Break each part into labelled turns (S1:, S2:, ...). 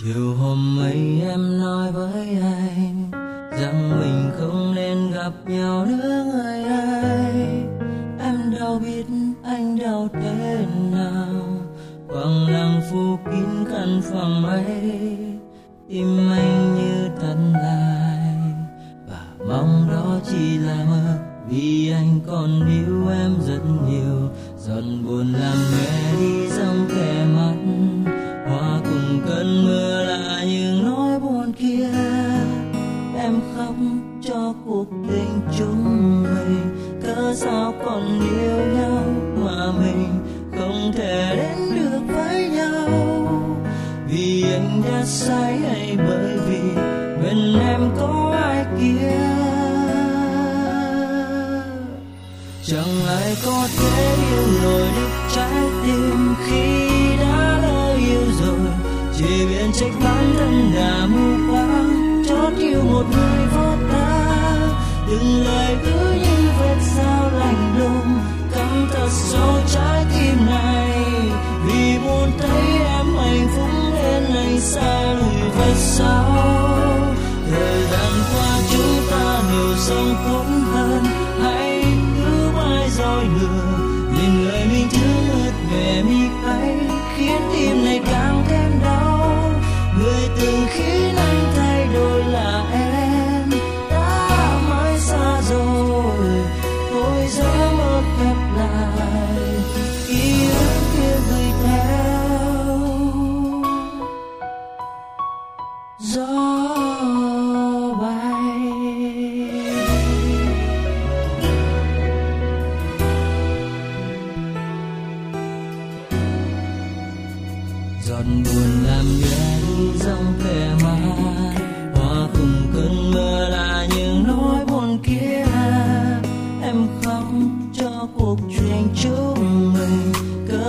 S1: chiều hôm ấy em nói với anh rằng mình không nên gặp nhau nữa người ơi? Em đâu biết anh đau thế nào. Bằng lăng phủ kín căn phòng ấy, tim anh như tận lại. Và mong đó chỉ là mơ, vì anh còn yêu em rất nhiều. Giận buồn làm cho cuộc tình chúng mình cớ sao còn yêu nhau mà mình không thể đến được với nhau? Vì anh đã sai hay bởi vì bên em có ai kia? Chẳng ai có thể yêu nổi được trái tim khi đã lỡ yêu rồi. Chỉ biết trách bản thân đã mù quáng chót yêu một người vô từng lời cứ như vết sao lạnh lùng cắm thật sâu trái tim này. Vì muốn thấy em hạnh phúc nên anh xa lùi vết sao thời gian qua chúng ta đều sống khốn hơn, hãy cứ mãi roi lừa nhìn lời mình thương ướt về mi cay khiến tim này càng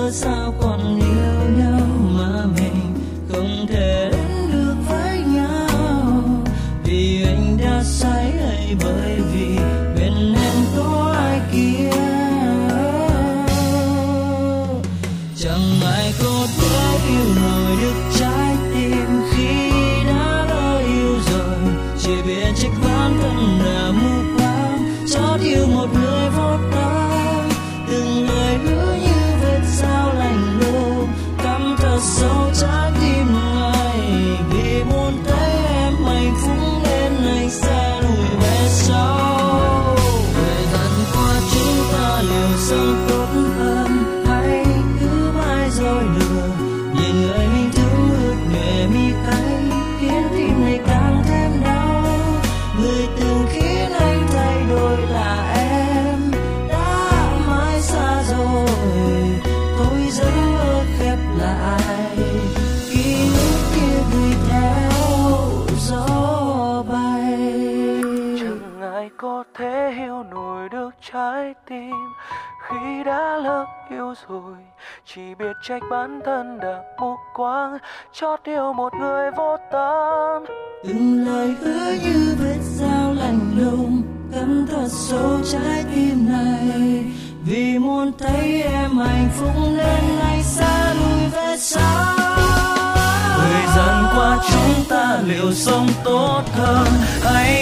S1: cớ sao còn yêu nhau mà mình không thể đến được với nhau? Vì anh đã sai hay bởi vì bên em có ai kia. Chẳng ai có thể yêu nổi được trái
S2: có thể hiểu nổi được trái tim. Khi đã lỡ yêu rồi chỉ biết trách bản thân đã mù quáng chót yêu một người vô tâm.
S1: Từng lời hứa như vết dao lạnh lùng cắm thật sâu trái tim này. Vì muốn thấy em hạnh phúc nên anh xa lùi về sau. Thời gian qua chúng ta liệu sống tốt hơn hay